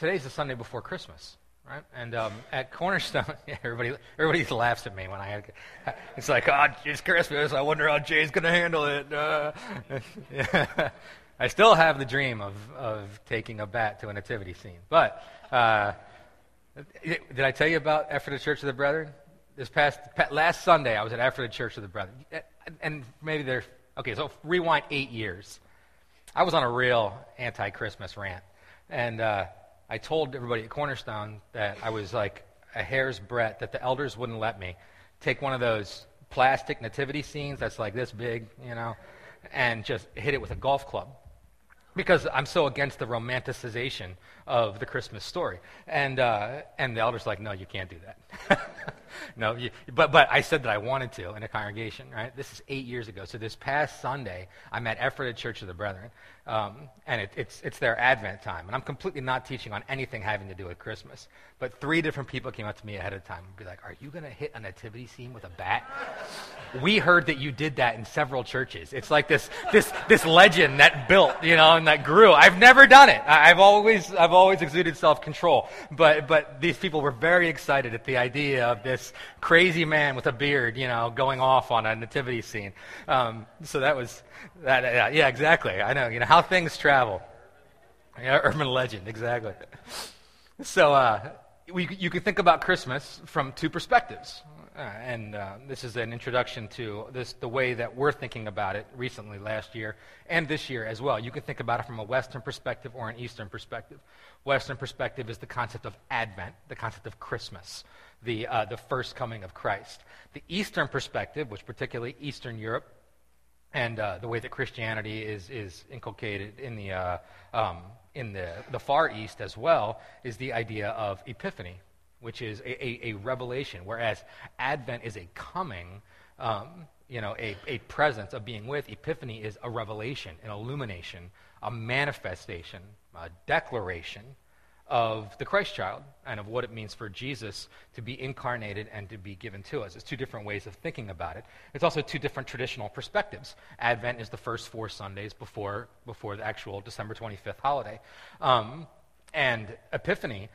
today's the Sunday before Christmas, right? And um, at Cornerstone, everybody everybody laughs at me when I. Have it's like, oh, it's Christmas. I wonder how Jay's going to handle it. Uh. I still have the dream of of taking a bat to a nativity scene, but. Uh, did I tell you about Ephrata Church of the Brethren? This past last Sunday, I was at Ephrata Church of the Brethren, and maybe there's okay. So rewind eight years. I was on a real anti-Christmas rant, and uh, I told everybody at Cornerstone that I was like a hair's breadth that the elders wouldn't let me. Take one of those plastic nativity scenes that's like this big, you know, and just hit it with a golf club. Because I'm so against the romanticization of the Christmas story. And, uh, and the elder's like, no, you can't do that. no, you, but, but I said that I wanted to in a congregation, right? This is eight years ago. So this past Sunday, I'm at Ephrata Church of the Brethren, um, and it, it's, it's their Advent time. And I'm completely not teaching on anything having to do with Christmas. But three different people came up to me ahead of time and be like, are you going to hit a nativity scene with a bat? we heard that you did that in several churches. It's like this, this, this legend that built, you know, and that grew. I've never done it. I've always, I've always exuded self-control. But, but these people were very excited at the idea of this crazy man with a beard, you know, going off on a nativity scene. Um, so that was, that, uh, yeah, exactly. I know, you know, how things travel. Yeah, urban legend, exactly. So, uh, we, you can think about Christmas from two perspectives. Uh, and uh, this is an introduction to this, the way that we're thinking about it recently, last year, and this year as well. You can think about it from a Western perspective or an Eastern perspective. Western perspective is the concept of Advent, the concept of Christmas, the, uh, the first coming of Christ. The Eastern perspective, which particularly Eastern Europe, and uh, the way that Christianity is, is inculcated in the, uh, um, in the, the Far East as well, is the idea of Epiphany, which is a, a, a revelation, whereas Advent is a coming, um, you know, a, a presence of being with. Epiphany is a revelation, an illumination, a manifestation, a declaration of the Christ child and of what it means for Jesus to be incarnated and to be given to us. It's two different ways of thinking about it. It's also two different traditional perspectives. Advent is the first four Sundays before, before the actual December 25th holiday. Um, and Epiphany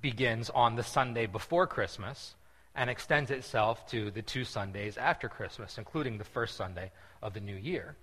begins on the Sunday before Christmas and extends itself to the two Sundays after Christmas, including the first Sunday of the new year.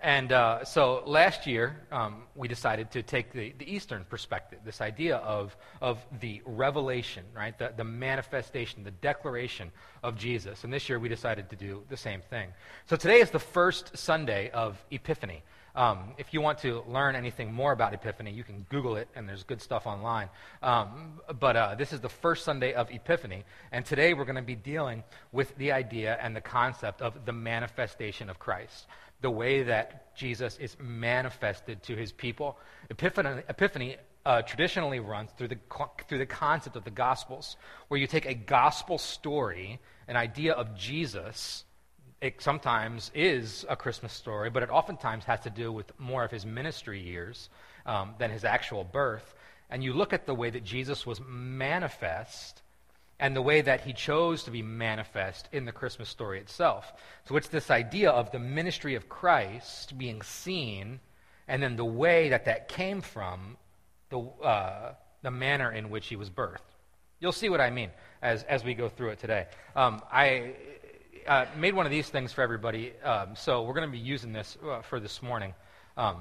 And uh, so last year, um, we decided to take the, the Eastern perspective, this idea of, of the revelation, right? The, the manifestation, the declaration of Jesus. And this year, we decided to do the same thing. So today is the first Sunday of Epiphany. Um, if you want to learn anything more about Epiphany, you can Google it, and there's good stuff online. Um, but uh, this is the first Sunday of Epiphany, and today we're going to be dealing with the idea and the concept of the manifestation of Christ, the way that Jesus is manifested to his people. Epiphany, Epiphany uh, traditionally runs through the, through the concept of the Gospels, where you take a gospel story, an idea of Jesus, it sometimes is a Christmas story, but it oftentimes has to do with more of his ministry years um, than his actual birth. And you look at the way that Jesus was manifest and the way that he chose to be manifest in the Christmas story itself. So it's this idea of the ministry of Christ being seen, and then the way that that came from the, uh, the manner in which he was birthed. You'll see what I mean as, as we go through it today. Um, I uh, made one of these things for everybody, um, so we're going to be using this uh, for this morning. Um,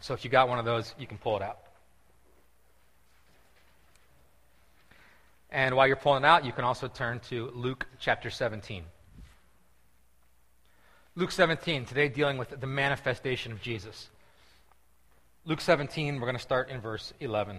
so if you got one of those, you can pull it out. And while you're pulling it out, you can also turn to Luke chapter 17. Luke 17, today dealing with the manifestation of Jesus. Luke 17, we're going to start in verse 11.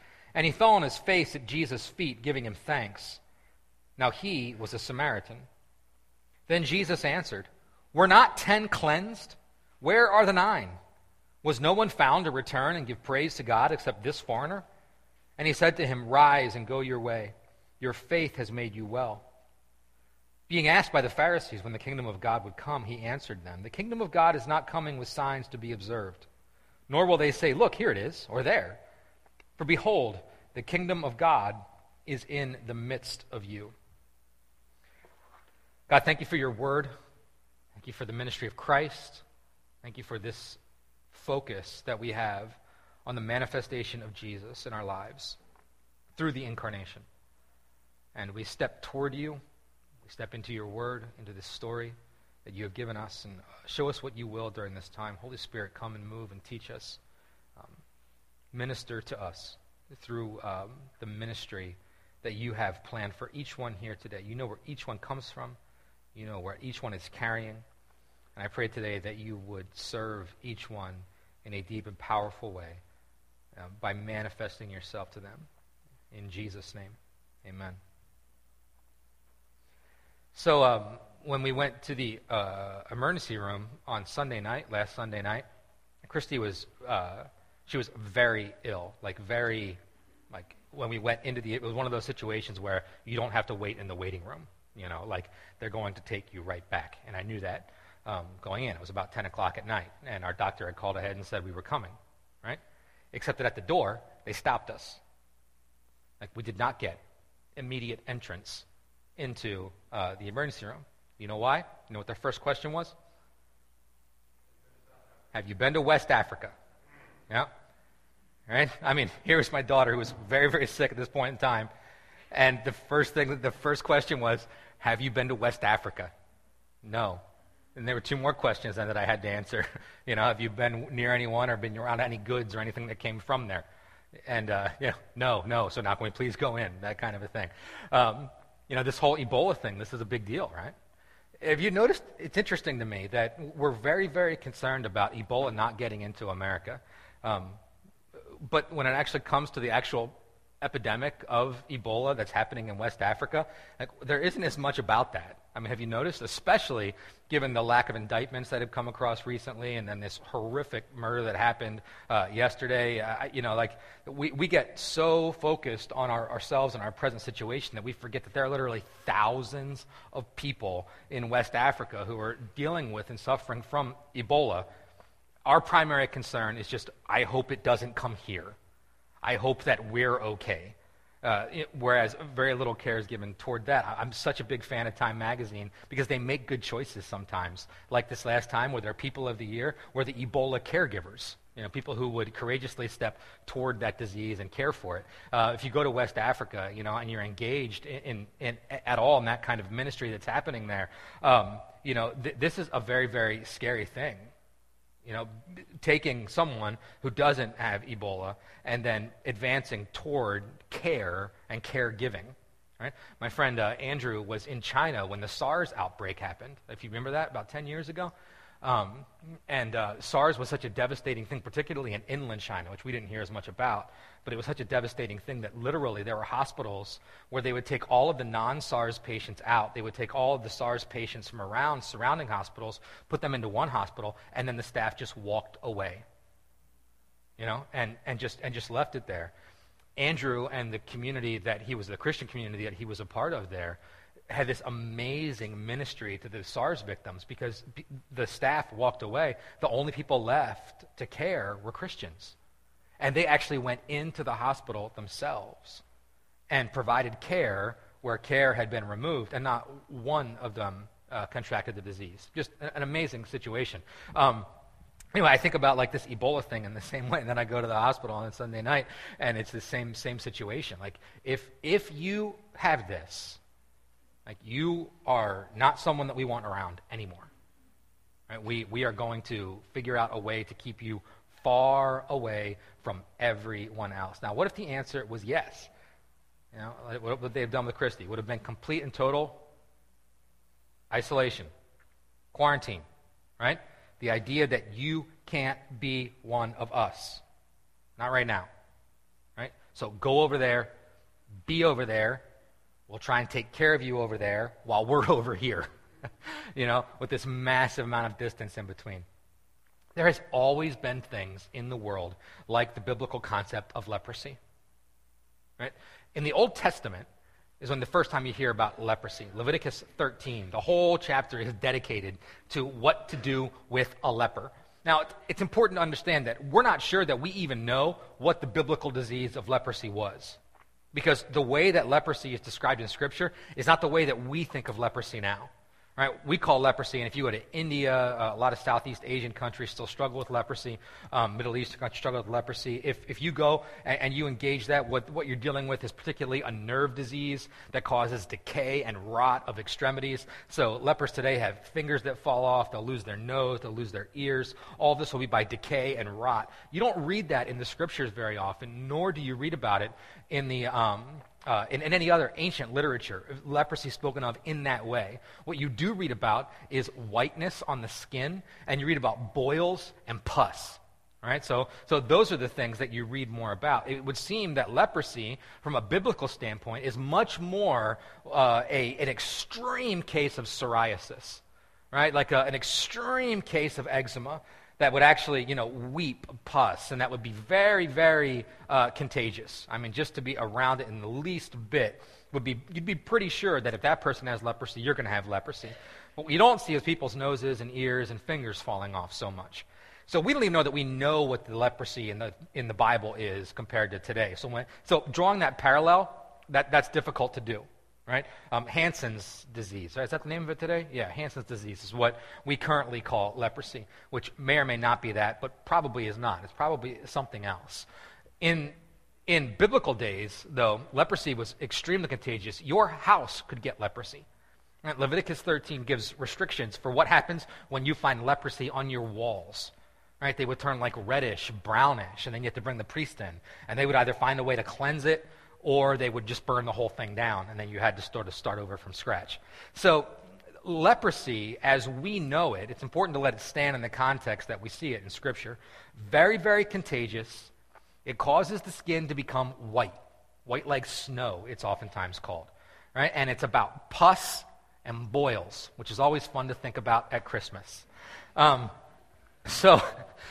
And he fell on his face at Jesus' feet, giving him thanks. Now he was a Samaritan. Then Jesus answered, Were not ten cleansed? Where are the nine? Was no one found to return and give praise to God except this foreigner? And he said to him, Rise and go your way. Your faith has made you well. Being asked by the Pharisees when the kingdom of God would come, he answered them, The kingdom of God is not coming with signs to be observed, nor will they say, Look, here it is, or there. For behold, the kingdom of God is in the midst of you. God, thank you for your word. Thank you for the ministry of Christ. Thank you for this focus that we have on the manifestation of Jesus in our lives through the incarnation. And we step toward you, we step into your word, into this story that you have given us, and show us what you will during this time. Holy Spirit, come and move and teach us. Minister to us through um, the ministry that you have planned for each one here today. You know where each one comes from, you know where each one is carrying. And I pray today that you would serve each one in a deep and powerful way uh, by manifesting yourself to them. In Jesus' name, amen. So, um, when we went to the uh, emergency room on Sunday night, last Sunday night, Christy was, uh, she was very ill, like very, like when we went into the, it was one of those situations where you don't have to wait in the waiting room, you know, like they're going to take you right back. And I knew that um, going in. It was about 10 o'clock at night, and our doctor had called ahead and said we were coming, right? Except that at the door, they stopped us. Like, we did not get immediate entrance into uh, the emergency room. You know why? You know what their first question was? Have you been to West Africa? Yeah. Right? I mean, here was my daughter who was very, very sick at this point in time. And the first thing, the first question was, Have you been to West Africa? No. And there were two more questions then that I had to answer. you know, have you been near anyone or been around any goods or anything that came from there? And, uh, you know, no, no. So now can we please go in? That kind of a thing. Um, you know, this whole Ebola thing, this is a big deal, right? Have you noticed? It's interesting to me that we're very, very concerned about Ebola not getting into America. Um, but when it actually comes to the actual epidemic of Ebola that's happening in West Africa, like, there isn't as much about that. I mean, have you noticed? Especially given the lack of indictments that have come across recently and then this horrific murder that happened uh, yesterday. Uh, you know, like, we, we get so focused on our, ourselves and our present situation that we forget that there are literally thousands of people in West Africa who are dealing with and suffering from Ebola. Our primary concern is just, I hope it doesn't come here. I hope that we're okay. Uh, it, whereas very little care is given toward that. I'm such a big fan of Time Magazine because they make good choices sometimes. Like this last time, where their people of the year were the Ebola caregivers. You know, people who would courageously step toward that disease and care for it. Uh, if you go to West Africa, you know, and you're engaged in, in, in, at all in that kind of ministry that's happening there, um, you know, th- this is a very, very scary thing. You know, taking someone who doesn't have Ebola and then advancing toward care and caregiving. Right? My friend uh, Andrew was in China when the SARS outbreak happened. If you remember that, about 10 years ago. Um, and uh, SARS was such a devastating thing, particularly in inland China, which we didn't hear as much about. But it was such a devastating thing that literally there were hospitals where they would take all of the non SARS patients out. They would take all of the SARS patients from around surrounding hospitals, put them into one hospital, and then the staff just walked away. You know, and, and, just, and just left it there. Andrew and the community that he was, the Christian community that he was a part of there, had this amazing ministry to the SARS victims because the staff walked away. The only people left to care were Christians. And they actually went into the hospital themselves and provided care where care had been removed, and not one of them uh, contracted the disease. Just an amazing situation. Um, anyway, I think about like this Ebola thing in the same way. And then I go to the hospital on Sunday night, and it's the same same situation. Like if if you have this, like you are not someone that we want around anymore. Right? We we are going to figure out a way to keep you far away from everyone else. Now, what if the answer was yes? You know, what would they have done with Christie Would have been complete and total isolation, quarantine, right? The idea that you can't be one of us. Not right now. Right? So go over there, be over there. We'll try and take care of you over there while we're over here. you know, with this massive amount of distance in between. There has always been things in the world like the biblical concept of leprosy. Right? In the Old Testament is when the first time you hear about leprosy. Leviticus 13, the whole chapter is dedicated to what to do with a leper. Now, it's important to understand that we're not sure that we even know what the biblical disease of leprosy was. Because the way that leprosy is described in Scripture is not the way that we think of leprosy now. Right? We call leprosy, and if you go to India, uh, a lot of Southeast Asian countries still struggle with leprosy. Um, Middle East countries struggle with leprosy. If, if you go and, and, you engage that, what, what you're dealing with is particularly a nerve disease that causes decay and rot of extremities. So lepers today have fingers that fall off. They'll lose their nose. They'll lose their ears. All this will be by decay and rot. You don't read that in the scriptures very often, nor do you read about it in the um, uh, in, in, any other ancient literature, leprosy spoken of in that way. What you do read about is whiteness on the skin, and you read about boils and pus. Right? So, so those are the things that you read more about. It would seem that leprosy, from a biblical standpoint, is much more uh, a, an extreme case of psoriasis, right? Like a, an extreme case of eczema that would actually, you know, weep pus, and that would be very, very uh, contagious. I mean, just to be around it in the least bit would be, you'd be pretty sure that if that person has leprosy, you're going to have leprosy. What we don't see is people's noses and ears and fingers falling off so much. So we don't even know that we know what the leprosy in the, in the Bible is compared to today. So, when, so drawing that parallel, that, that's difficult to do right? Um, Hansen's disease. Right? Is that the name of it today? Yeah, Hansen's disease is what we currently call leprosy, which may or may not be that, but probably is not. It's probably something else. In, in biblical days, though, leprosy was extremely contagious. Your house could get leprosy. Right? Leviticus 13 gives restrictions for what happens when you find leprosy on your walls. Right? They would turn like reddish, brownish, and then you have to bring the priest in. And they would either find a way to cleanse it or they would just burn the whole thing down, and then you had to sort of start over from scratch. So, leprosy, as we know it, it's important to let it stand in the context that we see it in Scripture. Very, very contagious. It causes the skin to become white, white like snow, it's oftentimes called. Right? And it's about pus and boils, which is always fun to think about at Christmas. Um, so,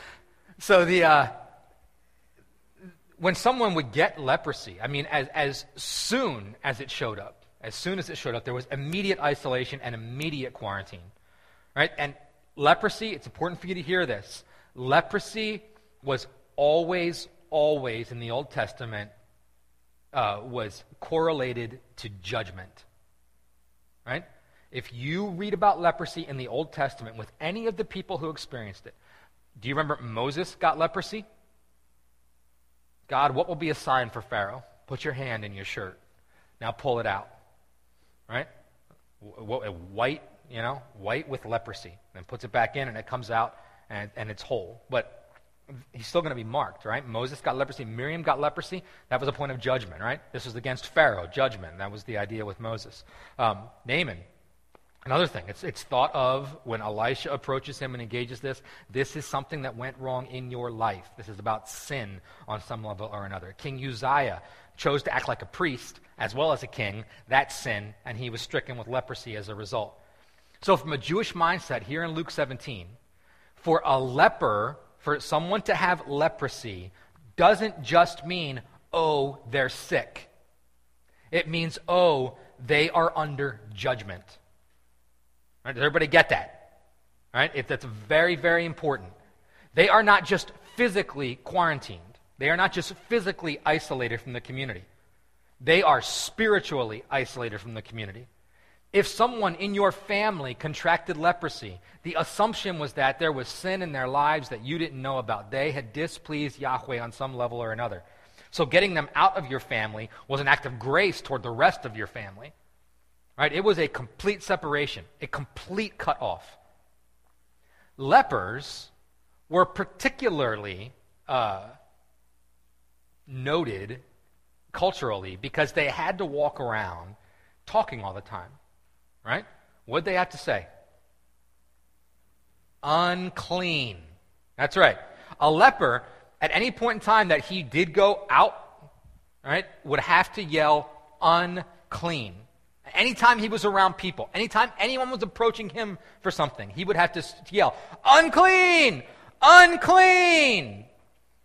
so the. Uh, when someone would get leprosy, I mean, as, as soon as it showed up, as soon as it showed up, there was immediate isolation and immediate quarantine. Right? And leprosy, it's important for you to hear this. Leprosy was always, always in the Old Testament, uh, was correlated to judgment. Right? If you read about leprosy in the Old Testament with any of the people who experienced it, do you remember Moses got leprosy? God, what will be a sign for Pharaoh? Put your hand in your shirt. Now pull it out. Right? White, you know, white with leprosy. And puts it back in and it comes out and, and it's whole. But he's still going to be marked, right? Moses got leprosy. Miriam got leprosy. That was a point of judgment, right? This was against Pharaoh, judgment. That was the idea with Moses. Um, Naaman Another thing, it's, it's thought of when Elisha approaches him and engages this. This is something that went wrong in your life. This is about sin on some level or another. King Uzziah chose to act like a priest as well as a king. That's sin, and he was stricken with leprosy as a result. So, from a Jewish mindset, here in Luke 17, for a leper, for someone to have leprosy, doesn't just mean, oh, they're sick. It means, oh, they are under judgment. Right? Does everybody get that? Right? If that's very, very important. They are not just physically quarantined. They are not just physically isolated from the community. They are spiritually isolated from the community. If someone in your family contracted leprosy, the assumption was that there was sin in their lives that you didn't know about. They had displeased Yahweh on some level or another. So getting them out of your family was an act of grace toward the rest of your family. Right? It was a complete separation, a complete cut off. Lepers were particularly uh, noted culturally because they had to walk around talking all the time. Right? What'd they have to say? Unclean. That's right. A leper, at any point in time that he did go out, right, would have to yell unclean. Anytime he was around people, anytime anyone was approaching him for something, he would have to yell, unclean, unclean.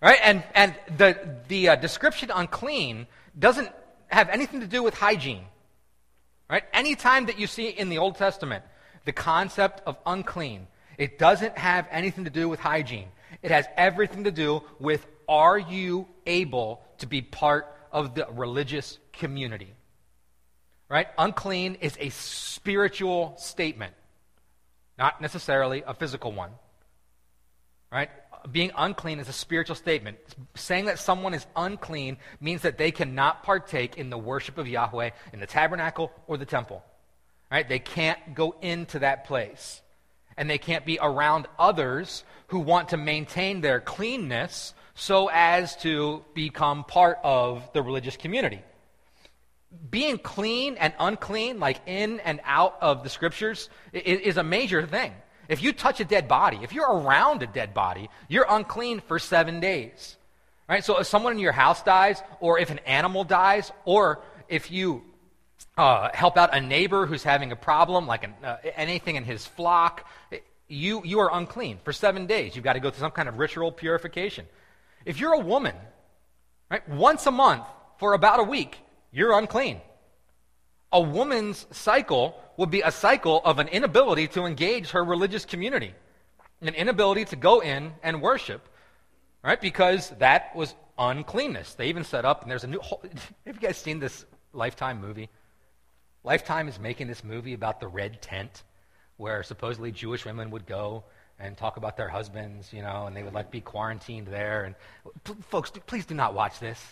Right? And, and the, the uh, description unclean doesn't have anything to do with hygiene. Right? Anytime that you see in the Old Testament the concept of unclean, it doesn't have anything to do with hygiene. It has everything to do with are you able to be part of the religious community? Right? Unclean is a spiritual statement, not necessarily a physical one. Right? Being unclean is a spiritual statement. Saying that someone is unclean means that they cannot partake in the worship of Yahweh in the tabernacle or the temple. Right? They can't go into that place. And they can't be around others who want to maintain their cleanness so as to become part of the religious community. Being clean and unclean, like in and out of the scriptures, is a major thing. If you touch a dead body, if you're around a dead body, you're unclean for seven days. Right? So if someone in your house dies, or if an animal dies, or if you uh, help out a neighbor who's having a problem, like an, uh, anything in his flock, you, you are unclean for seven days. You've got to go through some kind of ritual purification. If you're a woman, right, once a month for about a week, you're unclean. A woman's cycle would be a cycle of an inability to engage her religious community, an inability to go in and worship, right? Because that was uncleanness. They even set up, and there's a new. Whole, have you guys seen this Lifetime movie? Lifetime is making this movie about the red tent, where supposedly Jewish women would go and talk about their husbands, you know, and they would like be quarantined there. And folks, please do not watch this.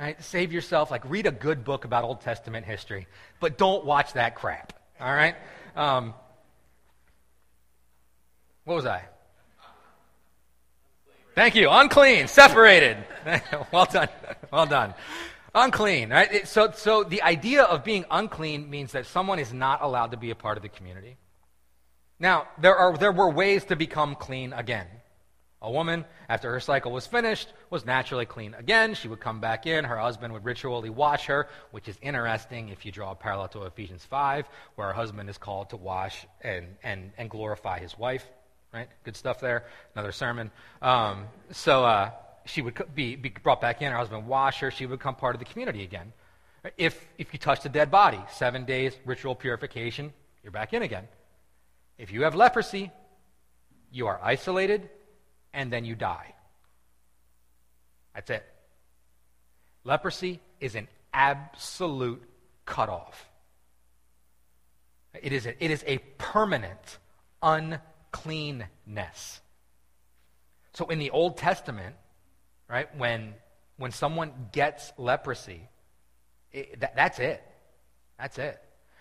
Right? Save yourself. Like read a good book about Old Testament history, but don't watch that crap. All right. Um, what was I? Thank you. Unclean, separated. well done. Well done. Unclean, right? So, so the idea of being unclean means that someone is not allowed to be a part of the community. Now, there, are, there were ways to become clean again. A woman, after her cycle was finished, was naturally clean again. She would come back in. Her husband would ritually wash her, which is interesting if you draw a parallel to Ephesians 5, where her husband is called to wash and, and, and glorify his wife. Right? Good stuff there. Another sermon. Um, so uh, she would be, be brought back in. Her husband wash her. She would become part of the community again. If, if you touch a dead body, seven days ritual purification, you're back in again. If you have leprosy, you are isolated and then you die. That's it. Leprosy is an absolute cutoff. It is a, it is a permanent uncleanness. So in the Old Testament, right, when, when someone gets leprosy, it, that, that's it. That's it.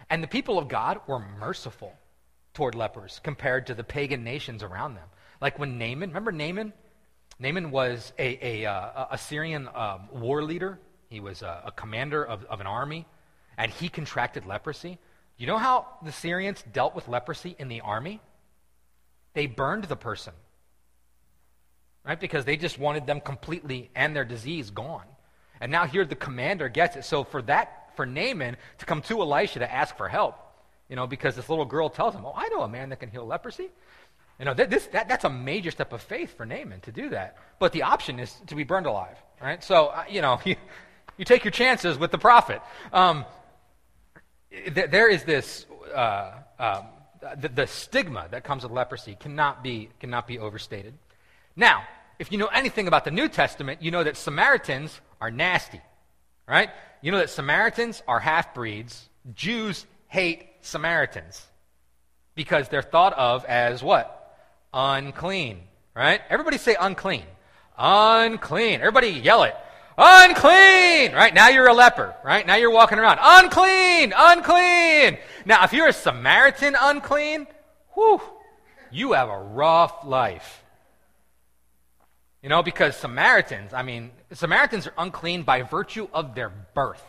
And the people of God were merciful toward lepers compared to the pagan nations around them. Like when Naaman, remember Naaman? Naaman was a, a, uh, a Syrian um, war leader. He was a, a commander of, of an army, and he contracted leprosy. You know how the Syrians dealt with leprosy in the army? They burned the person, right? Because they just wanted them completely and their disease gone. And now here the commander gets it. So for that, for Naaman to come to Elisha to ask for help, you know, because this little girl tells him, Oh, I know a man that can heal leprosy. You know, this, that, that's a major step of faith for Naaman to do that. But the option is to be burned alive, right? So, uh, you know, you, you take your chances with the prophet. Um, th- there is this, uh, um, the, the stigma that comes with leprosy cannot be, cannot be overstated. Now, if you know anything about the New Testament, you know that Samaritans are nasty, right? You know that Samaritans are half breeds. Jews hate Samaritans because they're thought of as what? Unclean, right? Everybody say unclean. Unclean. Everybody yell it. Unclean! Right? Now you're a leper, right? Now you're walking around. Unclean! Unclean! Now, if you're a Samaritan unclean, whew, you have a rough life. You know, because Samaritans, I mean, Samaritans are unclean by virtue of their birth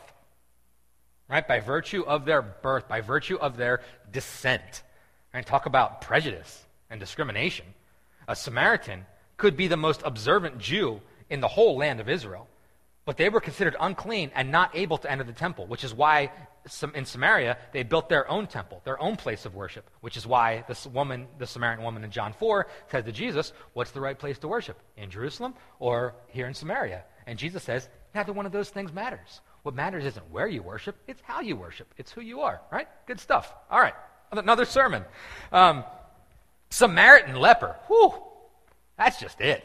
right? By virtue of their birth, by virtue of their descent. And talk about prejudice and discrimination. A Samaritan could be the most observant Jew in the whole land of Israel, but they were considered unclean and not able to enter the temple, which is why in Samaria they built their own temple, their own place of worship, which is why this woman, the Samaritan woman in John 4, says to Jesus, What's the right place to worship? In Jerusalem or here in Samaria? And Jesus says, Neither one of those things matters. What matters isn't where you worship, it's how you worship. It's who you are, right? Good stuff. All right, another sermon. Um, Samaritan leper. Whew, that's just it.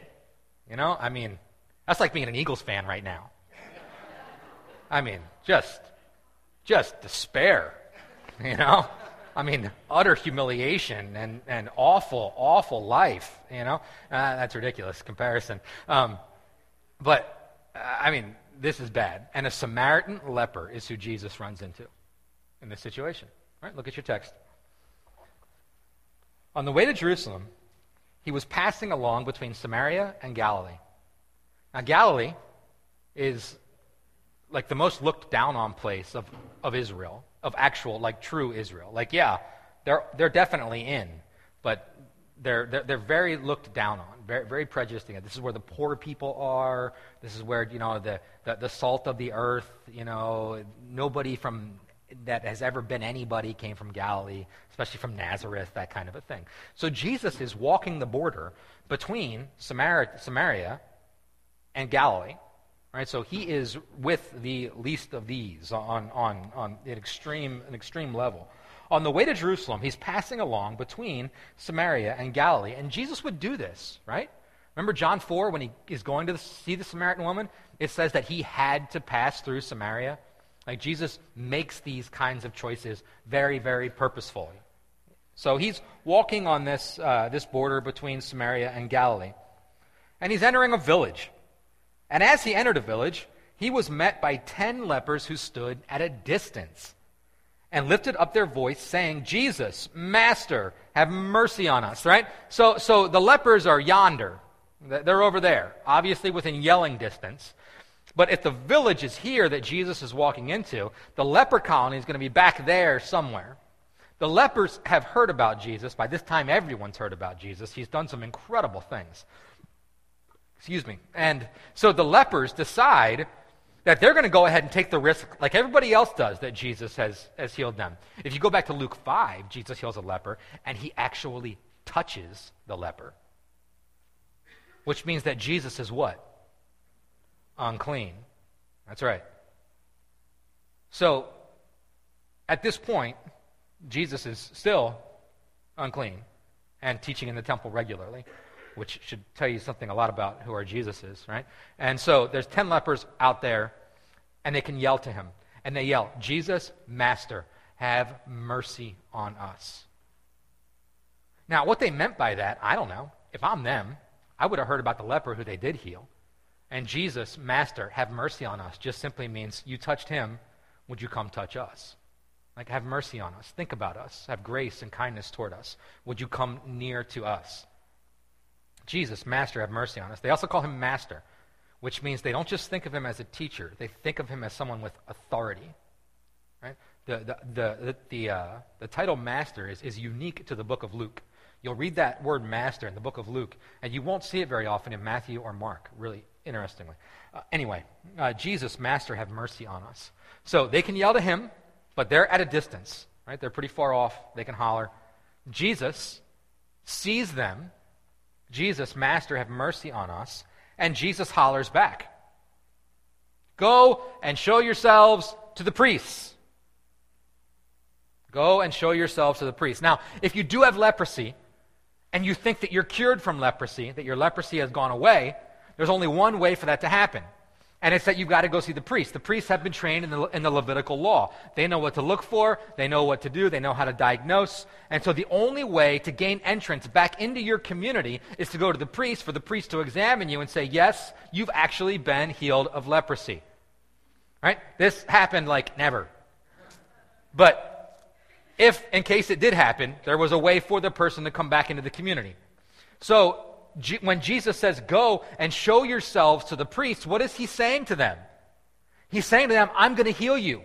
You know, I mean, that's like being an Eagles fan right now. I mean, just, just despair, you know? I mean, utter humiliation and, and awful, awful life, you know? Uh, that's ridiculous comparison. Um, but, uh, I mean, this is bad. And a Samaritan leper is who Jesus runs into in this situation. All right, look at your text. On the way to Jerusalem, he was passing along between Samaria and Galilee. Now, Galilee is like the most looked down on place of, of Israel, of actual, like true Israel. Like, yeah, they're, they're definitely in, but they're, they're, they're very looked down on, very, very prejudiced against. This is where the poor people are. This is where, you know, the, the, the salt of the earth, you know, nobody from that has ever been anybody came from Galilee, especially from Nazareth, that kind of a thing. So Jesus is walking the border between Samaria, Samaria and Galilee. Right, so he is with the least of these on, on, on an, extreme, an extreme level. On the way to Jerusalem, he's passing along between Samaria and Galilee. And Jesus would do this, right? Remember John 4 when he is going to see the Samaritan woman? It says that he had to pass through Samaria. Like Jesus makes these kinds of choices very, very purposefully. So he's walking on this, uh, this border between Samaria and Galilee. And he's entering a village. And as he entered a village, he was met by ten lepers who stood at a distance and lifted up their voice, saying, Jesus, Master, have mercy on us, right? So, so the lepers are yonder. They're over there, obviously within yelling distance. But if the village is here that Jesus is walking into, the leper colony is going to be back there somewhere. The lepers have heard about Jesus. By this time, everyone's heard about Jesus. He's done some incredible things. Excuse me. And so the lepers decide that they're going to go ahead and take the risk, like everybody else does, that Jesus has, has healed them. If you go back to Luke 5, Jesus heals a leper, and he actually touches the leper. Which means that Jesus is what? Unclean. That's right. So, at this point, Jesus is still unclean and teaching in the temple regularly which should tell you something a lot about who our Jesus is, right? And so there's 10 lepers out there, and they can yell to him. And they yell, Jesus, Master, have mercy on us. Now, what they meant by that, I don't know. If I'm them, I would have heard about the leper who they did heal. And Jesus, Master, have mercy on us just simply means you touched him, would you come touch us? Like, have mercy on us. Think about us. Have grace and kindness toward us. Would you come near to us? Jesus, Master, have mercy on us. They also call him Master, which means they don't just think of him as a teacher, they think of him as someone with authority. Right? The, the, the, the, the, uh, the title Master is, is unique to the book of Luke. You'll read that word master in the book of Luke, and you won't see it very often in Matthew or Mark, really interestingly. Uh, anyway, uh, Jesus, Master, have mercy on us. So they can yell to him, but they're at a distance, right? They're pretty far off. They can holler. Jesus sees them Jesus, Master, have mercy on us. And Jesus hollers back Go and show yourselves to the priests. Go and show yourselves to the priests. Now, if you do have leprosy, and you think that you're cured from leprosy, that your leprosy has gone away, there's only one way for that to happen. And it's that you've got to go see the priest. The priests have been trained in the, in the Levitical law. They know what to look for, they know what to do, they know how to diagnose. And so the only way to gain entrance back into your community is to go to the priest, for the priest to examine you and say, Yes, you've actually been healed of leprosy. Right? This happened like never. But if, in case it did happen, there was a way for the person to come back into the community. So when Jesus says, Go and show yourselves to the priests, what is he saying to them? He's saying to them, I'm going to heal you.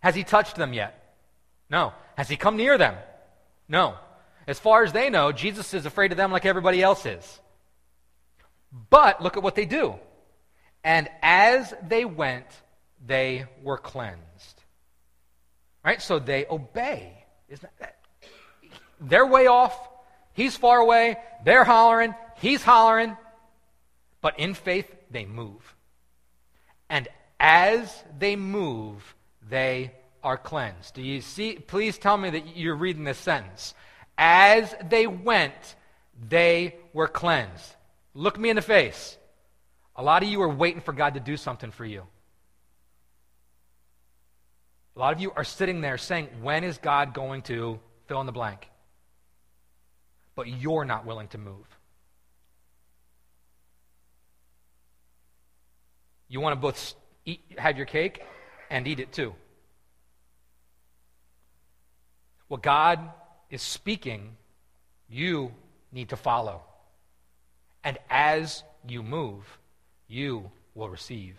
Has he touched them yet? No. Has he come near them? No. As far as they know, Jesus is afraid of them like everybody else is. But look at what they do. And as they went, they were cleansed. Right? So they obey. Isn't that, they're way off. He's far away. They're hollering. He's hollering, but in faith, they move. And as they move, they are cleansed. Do you see? Please tell me that you're reading this sentence. As they went, they were cleansed. Look me in the face. A lot of you are waiting for God to do something for you. A lot of you are sitting there saying, When is God going to fill in the blank? But you're not willing to move. You want to both eat, have your cake and eat it too. What God is speaking, you need to follow. And as you move, you will receive.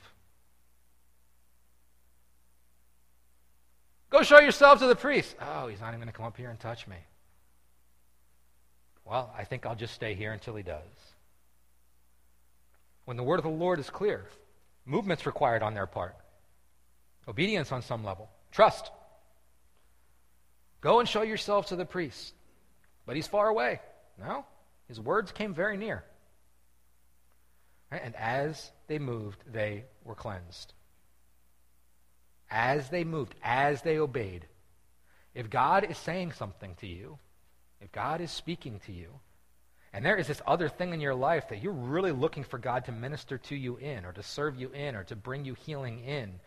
Go show yourself to the priest. Oh, he's not even going to come up here and touch me. Well, I think I'll just stay here until he does. When the word of the Lord is clear, movement's required on their part, obedience on some level, trust. Go and show yourself to the priest. But he's far away. No, his words came very near. And as they moved, they were cleansed. As they moved, as they obeyed. If God is saying something to you, if God is speaking to you, and there is this other thing in your life that you're really looking for God to minister to you in, or to serve you in, or to bring you healing in,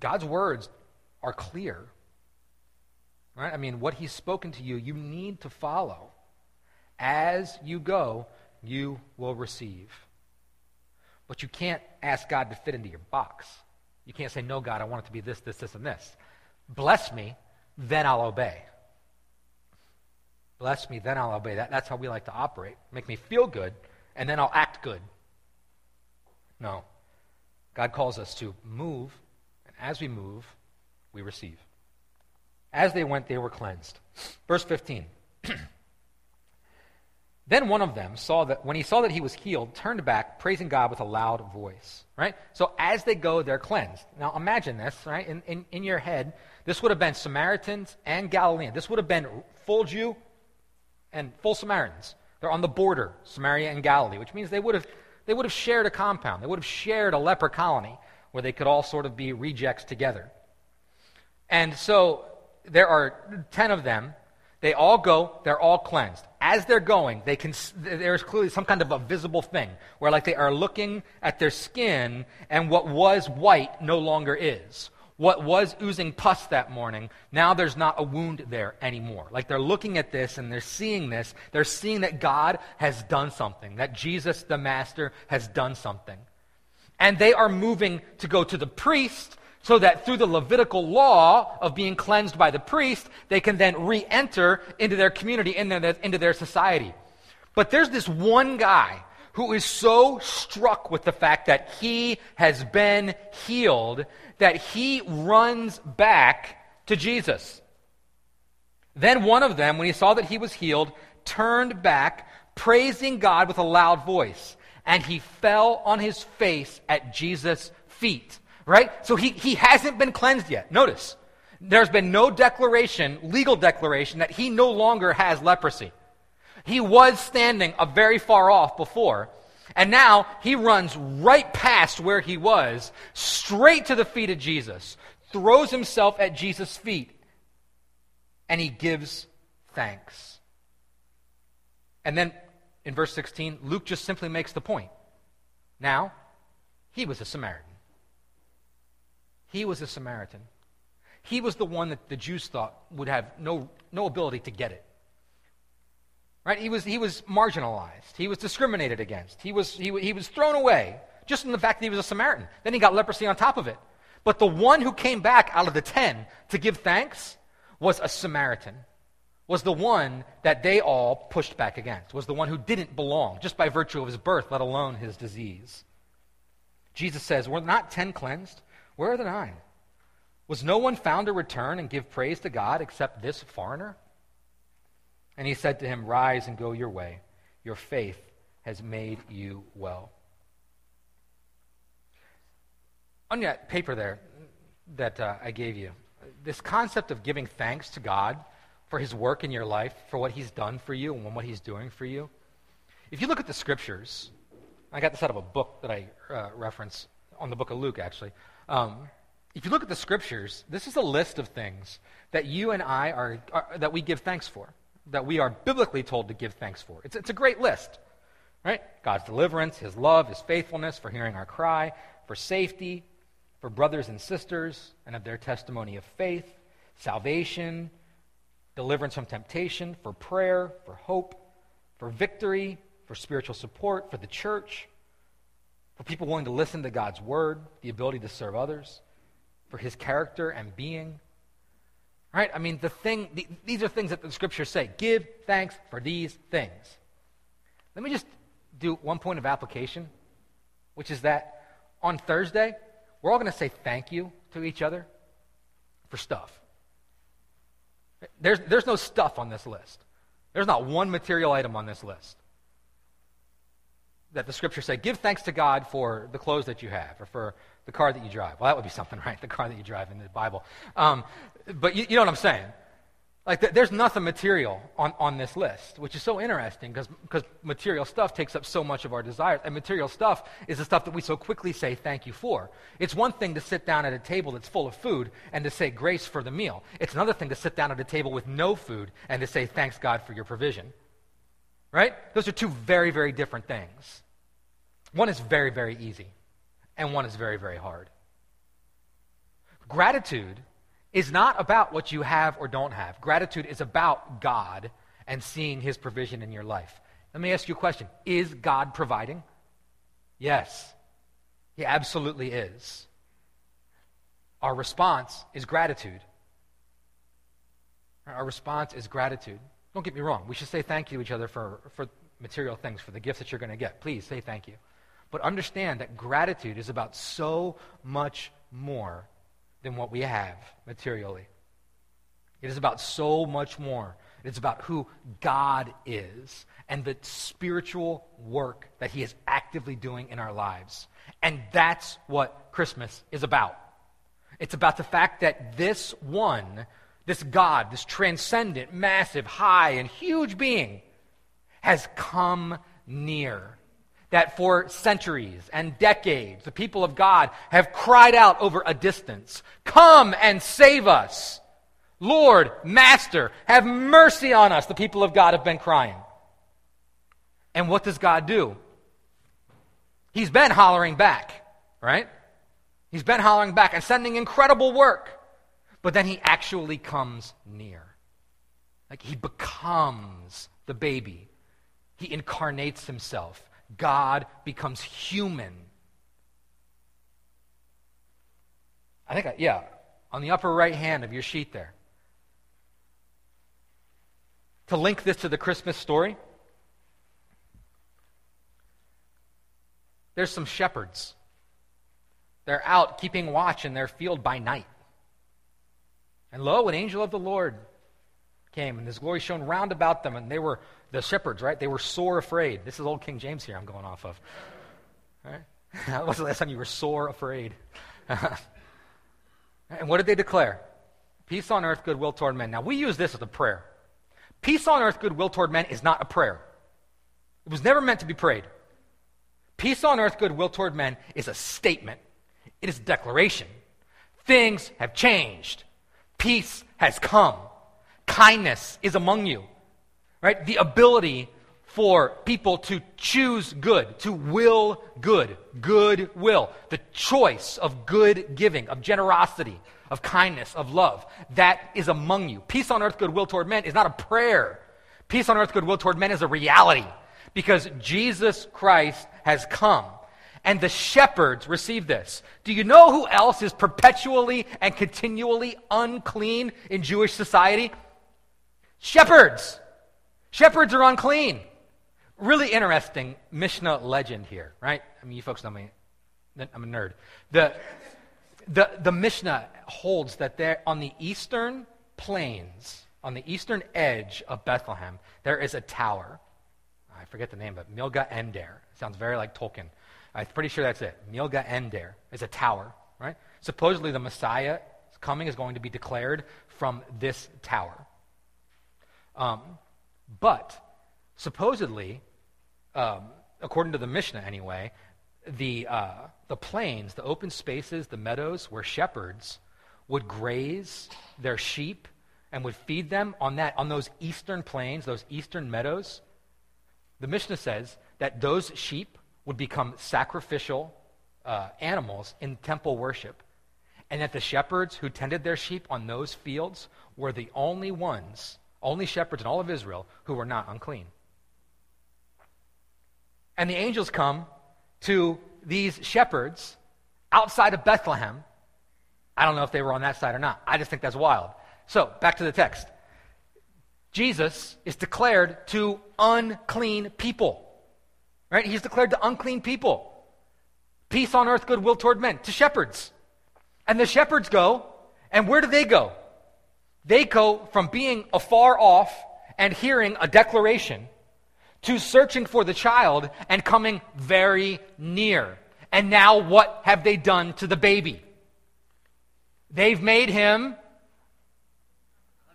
God's words are clear. Right? I mean, what He's spoken to you, you need to follow. As you go, you will receive. But you can't ask God to fit into your box. You can't say, No, God, I want it to be this, this, this, and this. Bless me, then I'll obey. Bless me, then I'll obey. That, that's how we like to operate. Make me feel good, and then I'll act good. No. God calls us to move, and as we move, we receive. As they went, they were cleansed. Verse 15. Then one of them saw that when he saw that he was healed, turned back, praising God with a loud voice. Right? So as they go, they're cleansed. Now imagine this, right? In, in, in your head, this would have been Samaritans and Galileans. This would have been full Jew and full Samaritans. They're on the border, Samaria and Galilee, which means they would have they would have shared a compound. They would have shared a leper colony where they could all sort of be rejects together. And so there are 10 of them they all go, they're all cleansed. As they're going, they can, there's clearly some kind of a visible thing where, like, they are looking at their skin, and what was white no longer is. What was oozing pus that morning, now there's not a wound there anymore. Like, they're looking at this and they're seeing this. They're seeing that God has done something, that Jesus, the Master, has done something. And they are moving to go to the priest so that through the Levitical law of being cleansed by the priest, they can then re enter into their community, into their society. But there's this one guy who is so struck with the fact that he has been healed that he runs back to Jesus. Then one of them, when he saw that he was healed, turned back, praising God with a loud voice, and he fell on his face at Jesus' feet right? So he, he hasn't been cleansed yet. Notice, there's been no declaration, legal declaration, that he no longer has leprosy. He was standing a very far off before, and now he runs right past where he was, straight to the feet of Jesus, throws himself at Jesus' feet, and he gives thanks. And then in verse 16, Luke just simply makes the point. Now, he was a Samaritan. He was a Samaritan. He was the one that the Jews thought would have no, no ability to get it. Right? He was, he was marginalized. He was discriminated against. He was, he, he was thrown away just in the fact that he was a Samaritan. Then he got leprosy on top of it. But the one who came back out of the ten to give thanks was a Samaritan, was the one that they all pushed back against, was the one who didn't belong just by virtue of his birth, let alone his disease. Jesus says, Were not ten cleansed? Where are the nine? Was no one found to return and give praise to God except this foreigner? And he said to him, Rise and go your way. Your faith has made you well. On that paper there that uh, I gave you, this concept of giving thanks to God for his work in your life, for what he's done for you and what he's doing for you. If you look at the scriptures, I got this out of a book that I uh, reference on the book of Luke, actually. Um, if you look at the scriptures, this is a list of things that you and I are, are, that we give thanks for, that we are biblically told to give thanks for. It's, it's a great list, right? God's deliverance, His love, His faithfulness for hearing our cry, for safety, for brothers and sisters, and of their testimony of faith, salvation, deliverance from temptation, for prayer, for hope, for victory, for spiritual support, for the church, for people willing to listen to God's word, the ability to serve others, for his character and being. Right? I mean, the thing, the, these are things that the scriptures say. Give thanks for these things. Let me just do one point of application, which is that on Thursday, we're all going to say thank you to each other for stuff. There's, there's no stuff on this list. There's not one material item on this list that the scriptures say, give thanks to God for the clothes that you have or for the car that you drive. Well, that would be something, right? The car that you drive in the Bible. Um, but you, you, know what I'm saying? Like, th- there's nothing material on, on this list, which is so interesting because material stuff takes up so much of our desires. And material stuff is the stuff that we so quickly say thank you for. It's one thing to sit down at a table that's full of food and to say grace for the meal, it's another thing to sit down at a table with no food and to say thanks, God, for your provision. Right? Those are two very, very different things. One is very, very easy, and one is very, very hard. Gratitude is not about what you have or don't have. Gratitude is about God and seeing His provision in your life. Let me ask you a question Is God providing? Yes, He absolutely is. Our response is gratitude. Our response is gratitude. Don't get me wrong. We should say thank you to each other for, for material things, for the gifts that you're going to get. Please say thank you. But understand that gratitude is about so much more than what we have materially. It is about so much more. It's about who God is and the spiritual work that He is actively doing in our lives. And that's what Christmas is about. It's about the fact that this one, this God, this transcendent, massive, high, and huge being, has come near that for centuries and decades, the people of God have cried out over a distance Come and save us! Lord, Master, have mercy on us, the people of God have been crying. And what does God do? He's been hollering back, right? He's been hollering back and sending incredible work. But then he actually comes near. Like he becomes the baby. He incarnates himself. God becomes human. I think, I, yeah, on the upper right hand of your sheet there. To link this to the Christmas story, there's some shepherds. They're out keeping watch in their field by night. And lo, an angel of the Lord came, and his glory shone round about them, and they were the shepherds, right? They were sore afraid. This is old King James here I'm going off of. Right? that was the last time you were sore afraid. and what did they declare? Peace on earth, goodwill toward men. Now, we use this as a prayer. Peace on earth, goodwill toward men is not a prayer. It was never meant to be prayed. Peace on earth, goodwill toward men is a statement, it is a declaration. Things have changed, peace has come, kindness is among you right? The ability for people to choose good, to will good, good will, the choice of good giving, of generosity, of kindness, of love. That is among you. Peace on earth, goodwill toward men is not a prayer. Peace on earth, goodwill toward men is a reality because Jesus Christ has come. And the shepherds receive this. Do you know who else is perpetually and continually unclean in Jewish society? Shepherds. Shepherds are unclean. Really interesting Mishnah legend here, right? I mean, you folks know me. I'm a nerd. The, the, the Mishnah holds that there, on the eastern plains, on the eastern edge of Bethlehem, there is a tower. I forget the name, but Milga Ender. Sounds very like Tolkien. I'm pretty sure that's it. Milga Ender is a tower, right? Supposedly the Messiah coming is going to be declared from this tower. Um, but supposedly, um, according to the Mishnah anyway, the, uh, the plains, the open spaces, the meadows where shepherds would graze their sheep and would feed them on, that, on those eastern plains, those eastern meadows, the Mishnah says that those sheep would become sacrificial uh, animals in temple worship, and that the shepherds who tended their sheep on those fields were the only ones, only shepherds in all of Israel, who were not unclean. And the angels come to these shepherds outside of Bethlehem. I don't know if they were on that side or not. I just think that's wild. So, back to the text. Jesus is declared to unclean people. Right? He's declared to unclean people. Peace on earth, goodwill toward men, to shepherds. And the shepherds go, and where do they go? They go from being afar off and hearing a declaration to searching for the child and coming very near. And now, what have they done to the baby? They've made him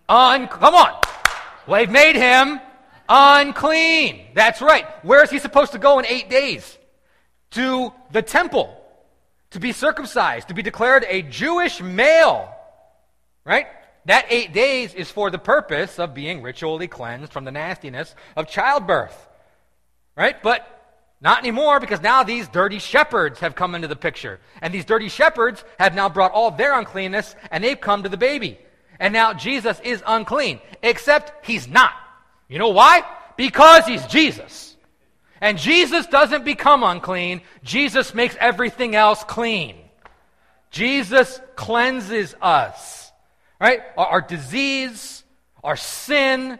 un. Come on. They've made him unclean. That's right. Where is he supposed to go in eight days? To the temple to be circumcised, to be declared a Jewish male. Right? That eight days is for the purpose of being ritually cleansed from the nastiness of childbirth. Right? But not anymore because now these dirty shepherds have come into the picture. And these dirty shepherds have now brought all their uncleanness and they've come to the baby. And now Jesus is unclean, except he's not. You know why? Because he's Jesus. And Jesus doesn't become unclean, Jesus makes everything else clean. Jesus cleanses us, right? Our, our disease, our sin,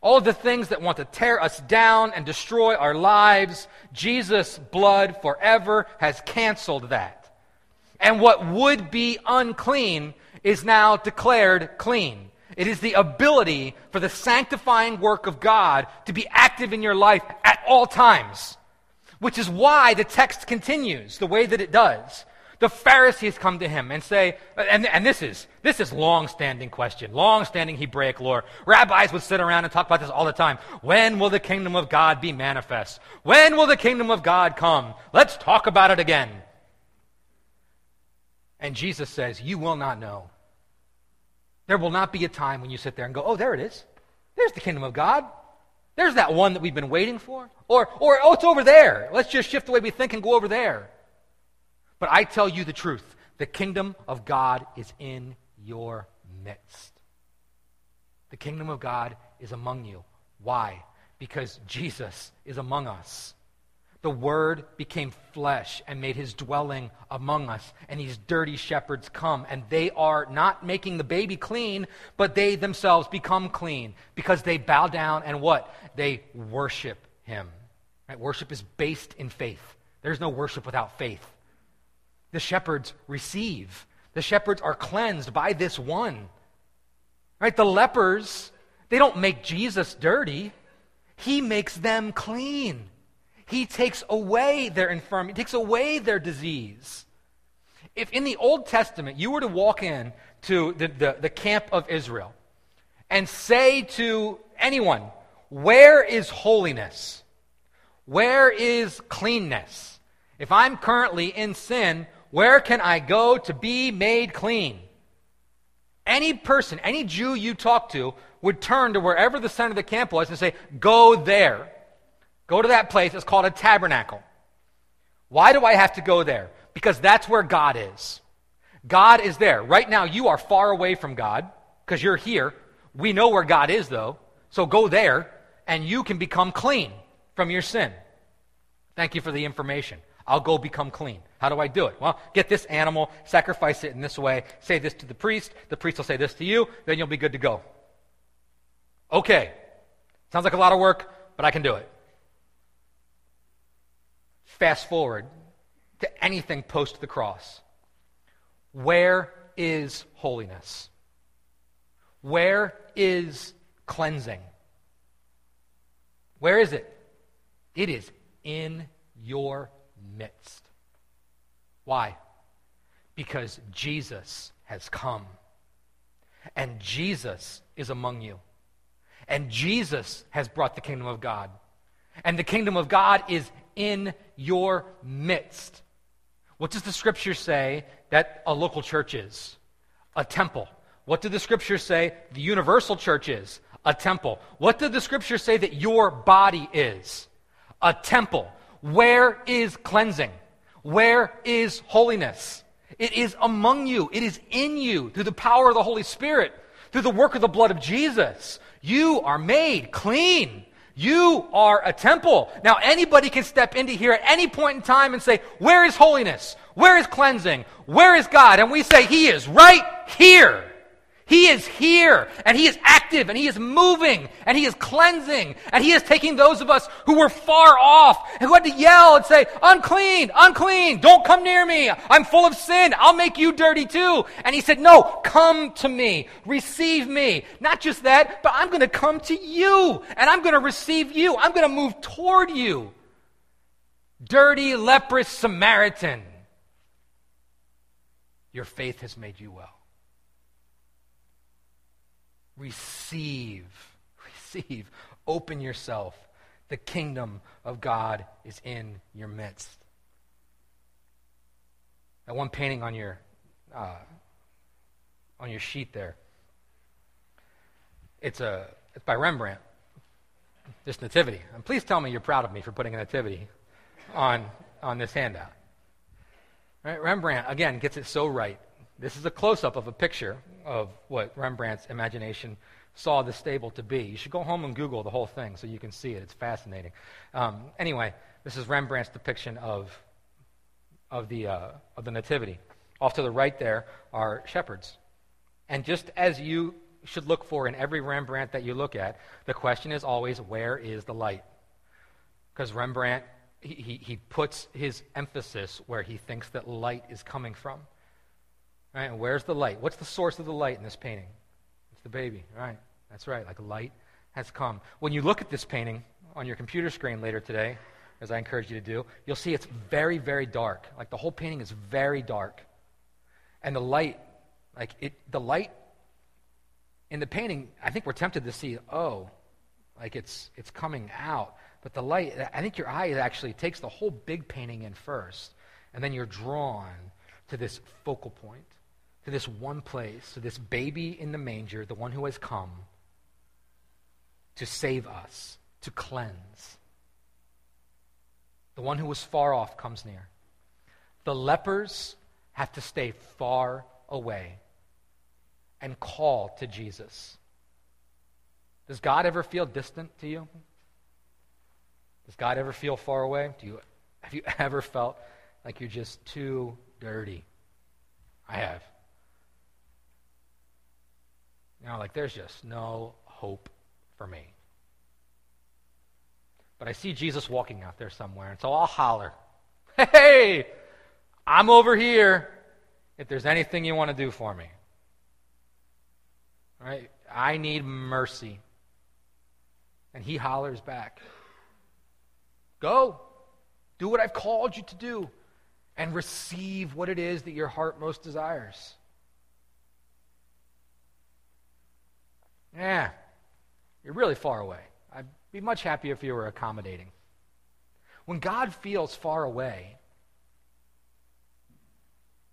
all the things that want to tear us down and destroy our lives, Jesus' blood forever has canceled that. And what would be unclean is now declared clean. It is the ability for the sanctifying work of God to be active in your life at all times, which is why the text continues the way that it does. The Pharisees come to him and say, and, and this is this is long-standing question, long-standing Hebraic lore. Rabbis would sit around and talk about this all the time. When will the kingdom of God be manifest? When will the kingdom of God come? Let's talk about it again. And Jesus says, You will not know there will not be a time when you sit there and go, oh, there it is. There's the kingdom of God. There's that one that we've been waiting for. Or, or oh, it's over there. Let's just shift the way we think and go over there. But I tell you the truth the kingdom of God is in your midst. The kingdom of God is among you. Why? Because Jesus is among us. The Word became flesh and made his dwelling among us. And these dirty shepherds come, and they are not making the baby clean, but they themselves become clean because they bow down and what? They worship him. Right? Worship is based in faith. There's no worship without faith. The shepherds receive, the shepherds are cleansed by this one. Right? The lepers, they don't make Jesus dirty, he makes them clean. He takes away their infirmity, takes away their disease. If in the Old Testament you were to walk in to the, the, the camp of Israel and say to anyone, Where is holiness? Where is cleanness? If I'm currently in sin, where can I go to be made clean? Any person, any Jew you talk to, would turn to wherever the center of the camp was and say, Go there. Go to that place. It's called a tabernacle. Why do I have to go there? Because that's where God is. God is there. Right now, you are far away from God because you're here. We know where God is, though. So go there, and you can become clean from your sin. Thank you for the information. I'll go become clean. How do I do it? Well, get this animal, sacrifice it in this way, say this to the priest, the priest will say this to you, then you'll be good to go. Okay. Sounds like a lot of work, but I can do it. Fast forward to anything post the cross. Where is holiness? Where is cleansing? Where is it? It is in your midst. Why? Because Jesus has come. And Jesus is among you. And Jesus has brought the kingdom of God. And the kingdom of God is in your midst. What does the scripture say that a local church is? A temple. What do the scripture say the universal church is? A temple. What did the scripture say that your body is? A temple. Where is cleansing? Where is holiness? It is among you. It is in you through the power of the Holy Spirit, through the work of the blood of Jesus. You are made clean. You are a temple. Now, anybody can step into here at any point in time and say, Where is holiness? Where is cleansing? Where is God? And we say, He is right here. He is here and He is active and He is moving and He is cleansing and He is taking those of us who were far off and who had to yell and say, unclean, unclean, don't come near me. I'm full of sin. I'll make you dirty too. And He said, no, come to me. Receive me. Not just that, but I'm going to come to you and I'm going to receive you. I'm going to move toward you. Dirty, leprous Samaritan. Your faith has made you well. Receive. Receive. Open yourself. The kingdom of God is in your midst. That one painting on your uh, on your sheet there. It's a it's by Rembrandt. This nativity. And please tell me you're proud of me for putting a nativity on on this handout. Right? Rembrandt again gets it so right. This is a close up of a picture of what Rembrandt's imagination saw the stable to be. You should go home and Google the whole thing so you can see it. It's fascinating. Um, anyway, this is Rembrandt's depiction of, of, the, uh, of the Nativity. Off to the right there are shepherds. And just as you should look for in every Rembrandt that you look at, the question is always where is the light? Because Rembrandt, he, he, he puts his emphasis where he thinks that light is coming from. Right? And where's the light? What's the source of the light in this painting? It's the baby. Right. That's right. Like light has come. When you look at this painting on your computer screen later today, as I encourage you to do, you'll see it's very, very dark. Like the whole painting is very dark. And the light, like it, the light in the painting, I think we're tempted to see, oh, like it's it's coming out. But the light, I think your eye actually takes the whole big painting in first, and then you're drawn to this focal point this one place, to this baby in the manger, the one who has come to save us, to cleanse. The one who was far off comes near. The lepers have to stay far away and call to Jesus. Does God ever feel distant to you? Does God ever feel far away? Do you, have you ever felt like you're just too dirty? I have. Know, like there's just no hope for me. But I see Jesus walking out there somewhere, and so I'll holler, Hey, I'm over here if there's anything you want to do for me. Right? I need mercy. And he hollers back, Go, do what I've called you to do, and receive what it is that your heart most desires. Yeah, you're really far away. I'd be much happier if you were accommodating. When God feels far away,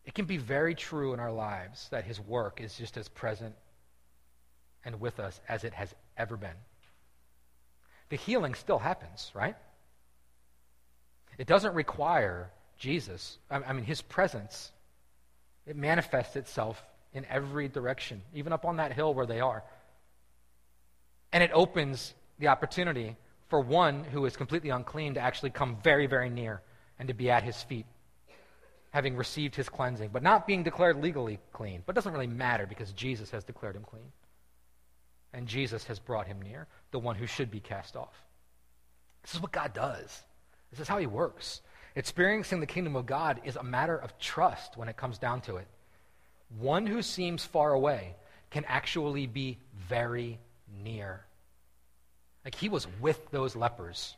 it can be very true in our lives that his work is just as present and with us as it has ever been. The healing still happens, right? It doesn't require Jesus. I mean, his presence, it manifests itself in every direction, even up on that hill where they are. And it opens the opportunity for one who is completely unclean to actually come very, very near and to be at his feet, having received his cleansing, but not being declared legally clean. But it doesn't really matter because Jesus has declared him clean. And Jesus has brought him near, the one who should be cast off. This is what God does. This is how he works. Experiencing the kingdom of God is a matter of trust when it comes down to it. One who seems far away can actually be very near. Like he was with those lepers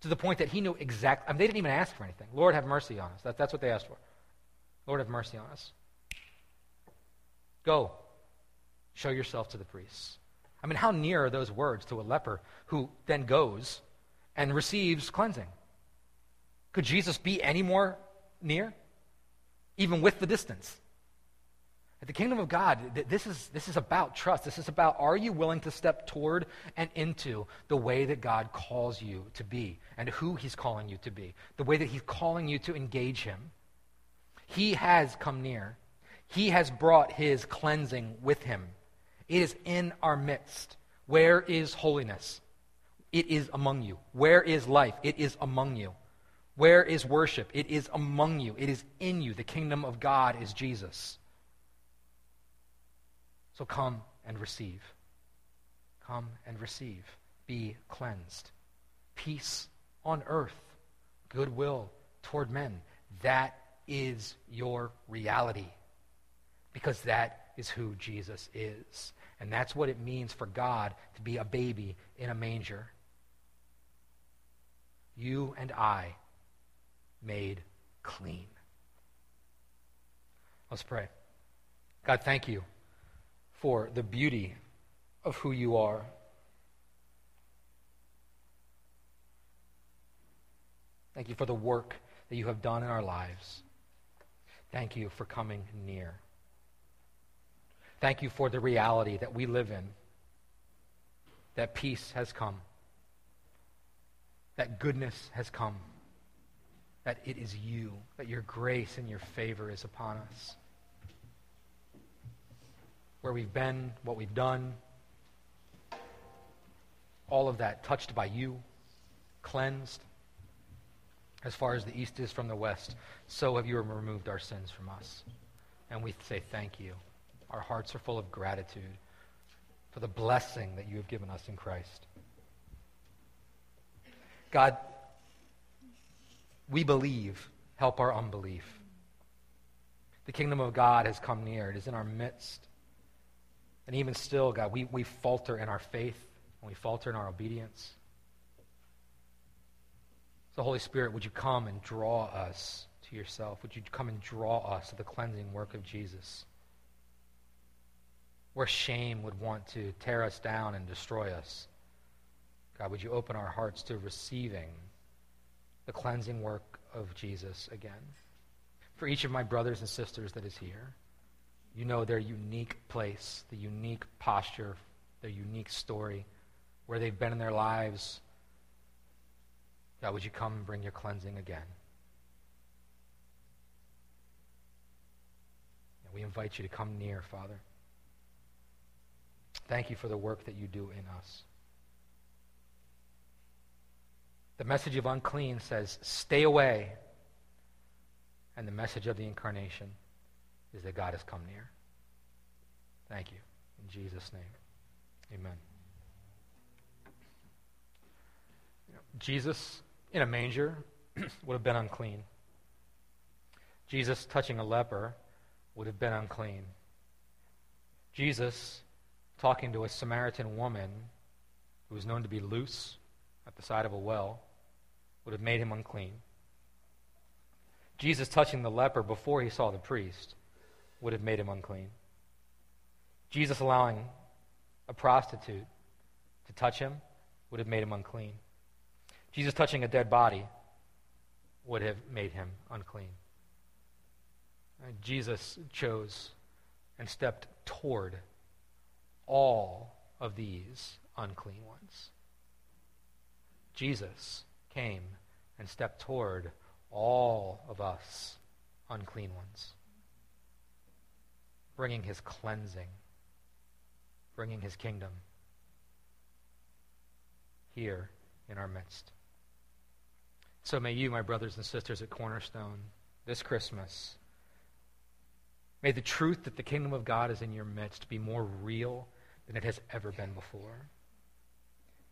to the point that he knew exactly. I mean, they didn't even ask for anything. Lord, have mercy on us. That, that's what they asked for. Lord, have mercy on us. Go. Show yourself to the priests. I mean, how near are those words to a leper who then goes and receives cleansing? Could Jesus be any more near, even with the distance? The kingdom of God, this is, this is about trust. This is about are you willing to step toward and into the way that God calls you to be and who He's calling you to be, the way that He's calling you to engage Him. He has come near, He has brought His cleansing with Him. It is in our midst. Where is holiness? It is among you. Where is life? It is among you. Where is worship? It is among you. It is in you. The kingdom of God is Jesus. So come and receive. Come and receive. Be cleansed. Peace on earth, goodwill toward men. That is your reality because that is who Jesus is. And that's what it means for God to be a baby in a manger. You and I made clean. Let's pray. God, thank you for the beauty of who you are. Thank you for the work that you have done in our lives. Thank you for coming near. Thank you for the reality that we live in, that peace has come, that goodness has come that it is you, that your grace and your favor is upon us. Where we've been, what we've done, all of that touched by you, cleansed. As far as the east is from the west, so have you removed our sins from us. And we say thank you. Our hearts are full of gratitude for the blessing that you have given us in Christ. God, we believe, help our unbelief. The kingdom of God has come near, it is in our midst. And even still, God, we, we falter in our faith and we falter in our obedience. So, Holy Spirit, would you come and draw us to yourself? Would you come and draw us to the cleansing work of Jesus? Where shame would want to tear us down and destroy us, God, would you open our hearts to receiving the cleansing work of Jesus again. For each of my brothers and sisters that is here, you know their unique place, the unique posture, their unique story, where they've been in their lives. God, would you come and bring your cleansing again? And we invite you to come near, Father. Thank you for the work that you do in us. The message of unclean says, stay away. And the message of the incarnation is that God has come near. Thank you. In Jesus' name, amen. Jesus in a manger would have been unclean. Jesus touching a leper would have been unclean. Jesus talking to a Samaritan woman who was known to be loose at the side of a well would have made him unclean. Jesus touching the leper before he saw the priest would have made him unclean. Jesus allowing a prostitute to touch him would have made him unclean. Jesus touching a dead body would have made him unclean. Jesus chose and stepped toward all of these unclean ones. Jesus came and stepped toward all of us unclean ones, bringing his cleansing, bringing his kingdom here in our midst. So may you, my brothers and sisters at Cornerstone, this Christmas, may the truth that the kingdom of God is in your midst be more real than it has ever been before.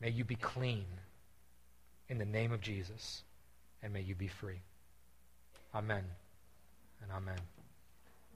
May you be clean in the name of Jesus, and may you be free. Amen and amen.